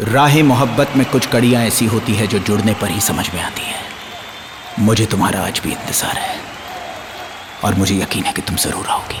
राह मोहब्बत में कुछ कड़ियाँ ऐसी होती है जो जुड़ने पर ही समझ में आती हैं। मुझे तुम्हारा आज भी इंतज़ार है और मुझे यकीन है कि तुम ज़रूर आओगी।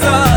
세상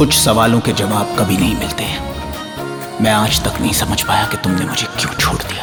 कुछ सवालों के जवाब कभी नहीं मिलते मैं आज तक नहीं समझ पाया कि तुमने मुझे क्यों छोड़ दिया।